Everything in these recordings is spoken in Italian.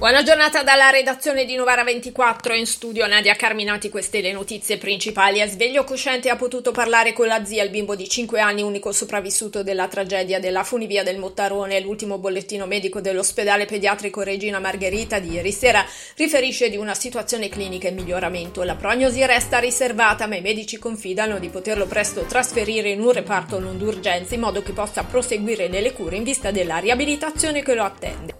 Buona giornata dalla redazione di Novara 24, in studio Nadia Carminati, queste le notizie principali. A sveglio cosciente ha potuto parlare con la zia, il bimbo di 5 anni, unico sopravvissuto della tragedia della funivia del Mottarone. L'ultimo bollettino medico dell'ospedale pediatrico Regina Margherita di ieri sera riferisce di una situazione clinica in miglioramento. La prognosi resta riservata, ma i medici confidano di poterlo presto trasferire in un reparto non d'urgenza in modo che possa proseguire nelle cure in vista della riabilitazione che lo attende.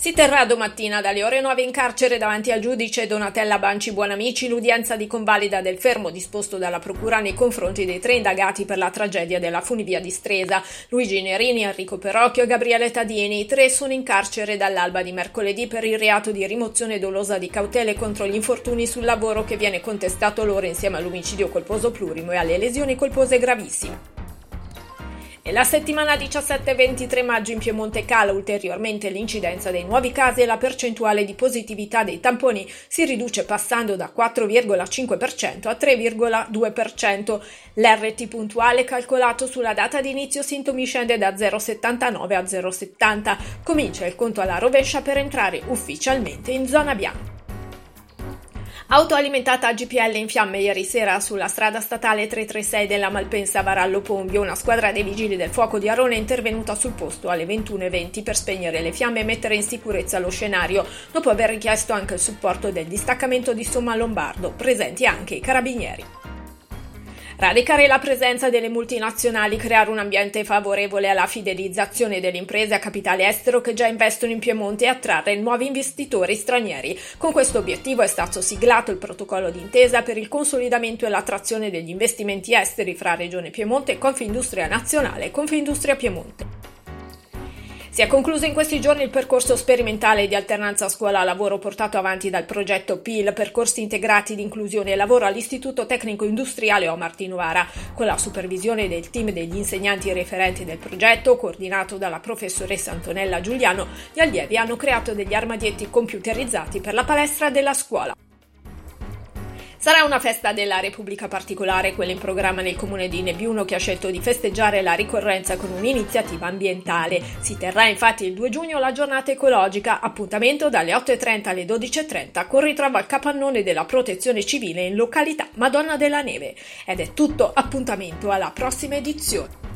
Si terrà domattina dalle ore 9 in carcere davanti al giudice Donatella Banci Buonamici l'udienza di convalida del fermo disposto dalla Procura nei confronti dei tre indagati per la tragedia della funivia di Stresa, Luigi Nerini, Enrico Perocchio e Gabriele Tadini. I tre sono in carcere dall'alba di mercoledì per il reato di rimozione dolosa di cautele contro gli infortuni sul lavoro che viene contestato loro insieme all'omicidio colposo plurimo e alle lesioni colpose gravissime. La settimana 17-23 maggio in Piemonte cala ulteriormente l'incidenza dei nuovi casi e la percentuale di positività dei tamponi si riduce passando da 4,5% a 3,2%. L'RT puntuale calcolato sulla data di inizio sintomi scende da 0,79 a 0,70. Comincia il conto alla rovescia per entrare ufficialmente in zona bianca. Auto alimentata a GPL in fiamme ieri sera sulla strada statale 336 della Malpensa Varallo Pombio. Una squadra dei vigili del fuoco di Arone è intervenuta sul posto alle 21.20 per spegnere le fiamme e mettere in sicurezza lo scenario, dopo aver richiesto anche il supporto del distaccamento di Somma Lombardo, presenti anche i carabinieri. Radicare la presenza delle multinazionali, creare un ambiente favorevole alla fidelizzazione delle imprese a capitale estero che già investono in Piemonte e attrarre nuovi investitori stranieri. Con questo obiettivo è stato siglato il protocollo d'intesa per il consolidamento e l'attrazione degli investimenti esteri fra Regione Piemonte e Confindustria Nazionale e Confindustria Piemonte. Si è concluso in questi giorni il percorso sperimentale di alternanza scuola-lavoro portato avanti dal progetto PIL, percorsi integrati di inclusione e lavoro all'Istituto Tecnico Industriale Omar di Novara, con la supervisione del team degli insegnanti referenti del progetto, coordinato dalla professoressa Antonella Giuliano, gli allievi hanno creato degli armadietti computerizzati per la palestra della scuola. Sarà una festa della Repubblica particolare, quella in programma nel comune di Nebbiuno che ha scelto di festeggiare la ricorrenza con un'iniziativa ambientale. Si terrà infatti il 2 giugno la giornata ecologica, appuntamento dalle 8.30 alle 12.30 con ritrovo al capannone della protezione civile in località Madonna della Neve. Ed è tutto appuntamento alla prossima edizione.